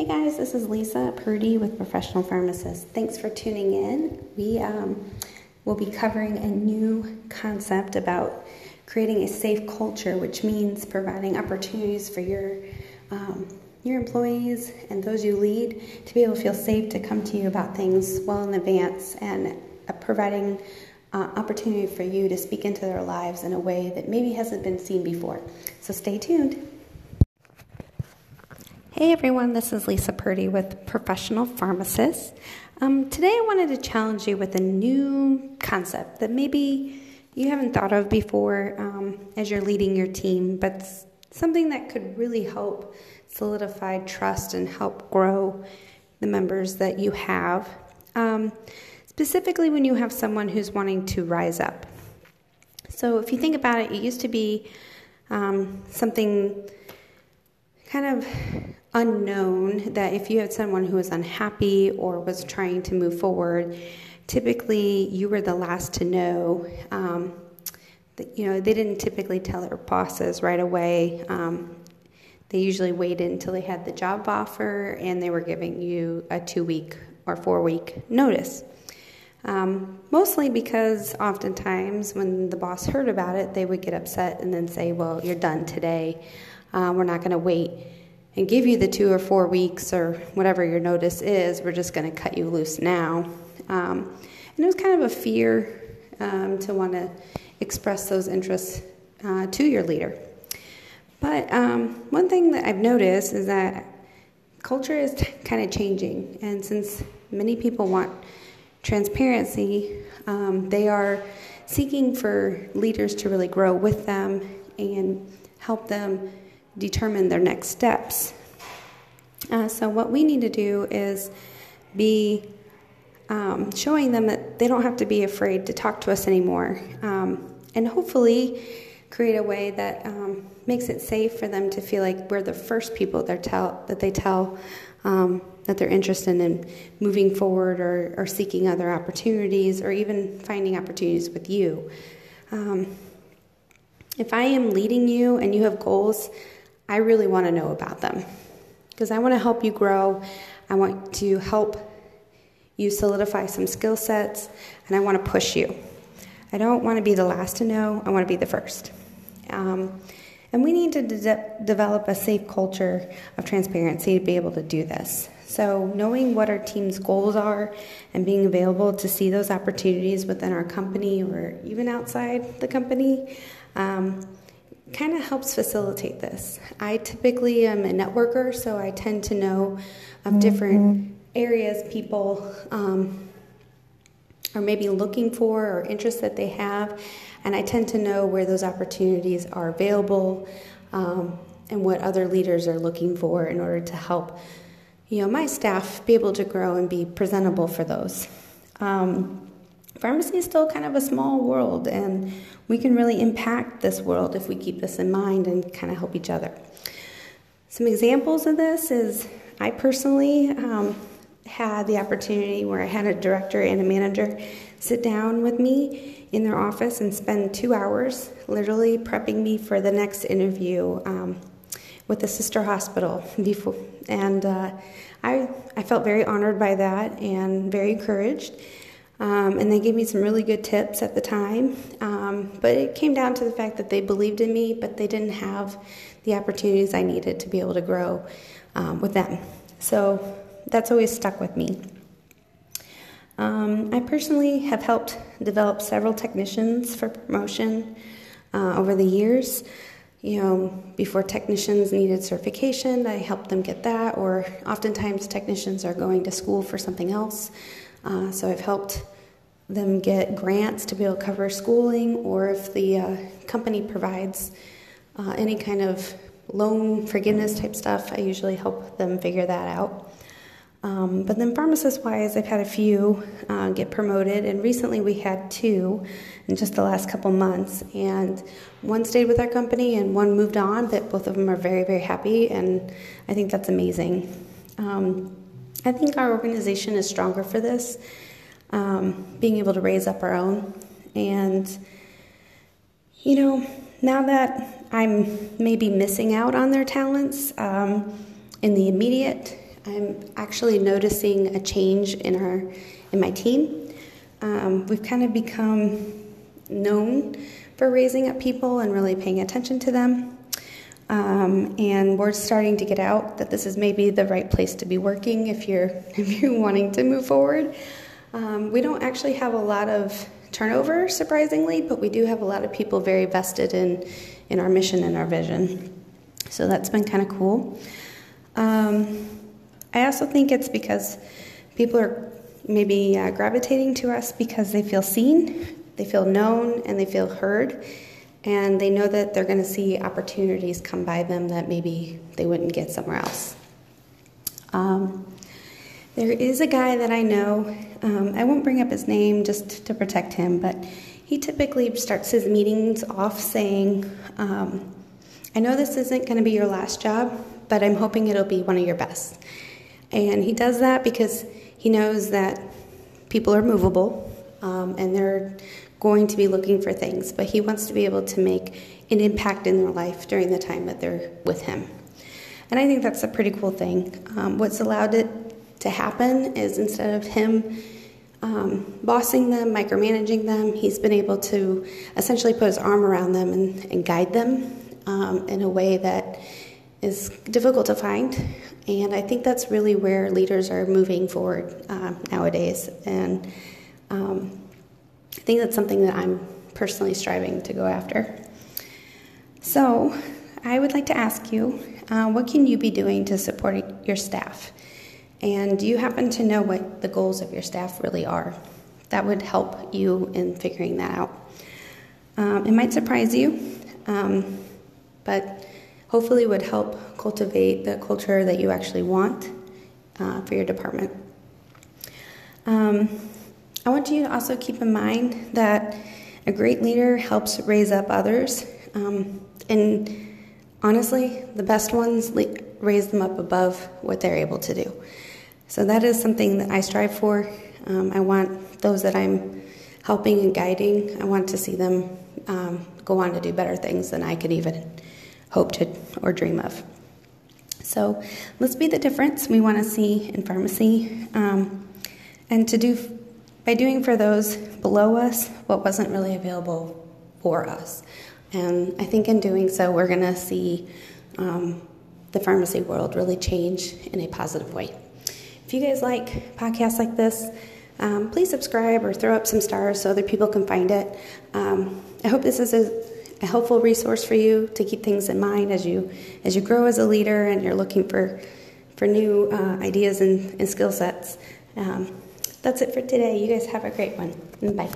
Hey guys, this is Lisa Purdy with Professional Pharmacist. Thanks for tuning in. We um, will be covering a new concept about creating a safe culture, which means providing opportunities for your um, your employees and those you lead to be able to feel safe to come to you about things well in advance and uh, providing uh, opportunity for you to speak into their lives in a way that maybe hasn't been seen before. So stay tuned. Hey everyone, this is Lisa Purdy with Professional Pharmacist. Um, today I wanted to challenge you with a new concept that maybe you haven't thought of before um, as you're leading your team, but something that could really help solidify trust and help grow the members that you have. Um, specifically, when you have someone who's wanting to rise up. So, if you think about it, it used to be um, something kind of unknown that if you had someone who was unhappy or was trying to move forward, typically you were the last to know. Um, that, you know, they didn't typically tell their bosses right away. Um, they usually waited until they had the job offer and they were giving you a two week or four week notice. Um, mostly because oftentimes when the boss heard about it, they would get upset and then say, Well, you're done today. Uh, we're not going to wait and give you the two or four weeks or whatever your notice is. We're just going to cut you loose now. Um, and it was kind of a fear um, to want to express those interests uh, to your leader. But um, one thing that I've noticed is that culture is t- kind of changing. And since many people want transparency, um, they are seeking for leaders to really grow with them and help them determine their next steps. Uh, so, what we need to do is be um, showing them that they don't have to be afraid to talk to us anymore, um, and hopefully create a way that um, makes it safe for them to feel like we're the first people they're tell, that they tell um, that they're interested in moving forward or, or, seeking other opportunities or even finding opportunities with you. Um, if I am leading you and you have goals, I really want to know about them because I want to help you grow. I want to help you solidify some skill sets, and I want to push you. I don't want to be the last to know, I want to be the first. Um, and we need to de- develop a safe culture of transparency to be able to do this. So, knowing what our team's goals are and being available to see those opportunities within our company or even outside the company um, kind of helps facilitate this. I typically am a networker, so I tend to know of different mm-hmm. areas people um, are maybe looking for or interests that they have, and I tend to know where those opportunities are available um, and what other leaders are looking for in order to help you know my staff be able to grow and be presentable for those. Um, pharmacy is still kind of a small world, and we can really impact this world if we keep this in mind and kind of help each other. Some examples of this is I personally um, had the opportunity where I had a director and a manager sit down with me in their office and spend two hours literally prepping me for the next interview um, with the sister hospital before and uh, I, I felt very honored by that and very encouraged um, and they gave me some really good tips at the time. Um, but it came down to the fact that they believed in me, but they didn't have the opportunities I needed to be able to grow um, with them. So that's always stuck with me. Um, I personally have helped develop several technicians for promotion uh, over the years. You know, before technicians needed certification, I helped them get that, or oftentimes technicians are going to school for something else. Uh, so I've helped them get grants to be able to cover schooling, or if the uh, company provides uh, any kind of loan forgiveness type stuff, I usually help them figure that out. Um, but then, pharmacist wise, I've had a few uh, get promoted, and recently we had two in just the last couple months. And one stayed with our company, and one moved on, but both of them are very, very happy, and I think that's amazing. Um, I think our organization is stronger for this, um, being able to raise up our own. And, you know, now that I'm maybe missing out on their talents um, in the immediate, I'm actually noticing a change in our in my team. Um, we've kind of become known for raising up people and really paying attention to them. Um, and we're starting to get out that this is maybe the right place to be working if you're if you're wanting to move forward. Um, we don't actually have a lot of turnover, surprisingly, but we do have a lot of people very vested in in our mission and our vision. So that's been kind of cool. Um, I also think it's because people are maybe uh, gravitating to us because they feel seen, they feel known, and they feel heard, and they know that they're going to see opportunities come by them that maybe they wouldn't get somewhere else. Um, there is a guy that I know, um, I won't bring up his name just to protect him, but he typically starts his meetings off saying, um, I know this isn't going to be your last job, but I'm hoping it'll be one of your best. And he does that because he knows that people are movable um, and they're going to be looking for things, but he wants to be able to make an impact in their life during the time that they're with him. And I think that's a pretty cool thing. Um, what's allowed it to happen is instead of him um, bossing them, micromanaging them, he's been able to essentially put his arm around them and, and guide them um, in a way that is difficult to find. And I think that's really where leaders are moving forward uh, nowadays. And um, I think that's something that I'm personally striving to go after. So I would like to ask you uh, what can you be doing to support your staff? And do you happen to know what the goals of your staff really are? That would help you in figuring that out. Um, it might surprise you, um, but hopefully would help cultivate the culture that you actually want uh, for your department. Um, I want you to also keep in mind that a great leader helps raise up others. Um, and honestly, the best ones le- raise them up above what they're able to do. So that is something that I strive for. Um, I want those that I'm helping and guiding, I want to see them um, go on to do better things than I could even hope to or dream of. So let's be the difference we want to see in pharmacy, um, and to do by doing for those below us what wasn't really available for us. And I think in doing so, we're going to see um, the pharmacy world really change in a positive way. If you guys like podcasts like this, um, please subscribe or throw up some stars so other people can find it. Um, I hope this is a a helpful resource for you to keep things in mind as you as you grow as a leader and you're looking for for new uh, ideas and, and skill sets. That's it for today. You guys have a great one. Bye.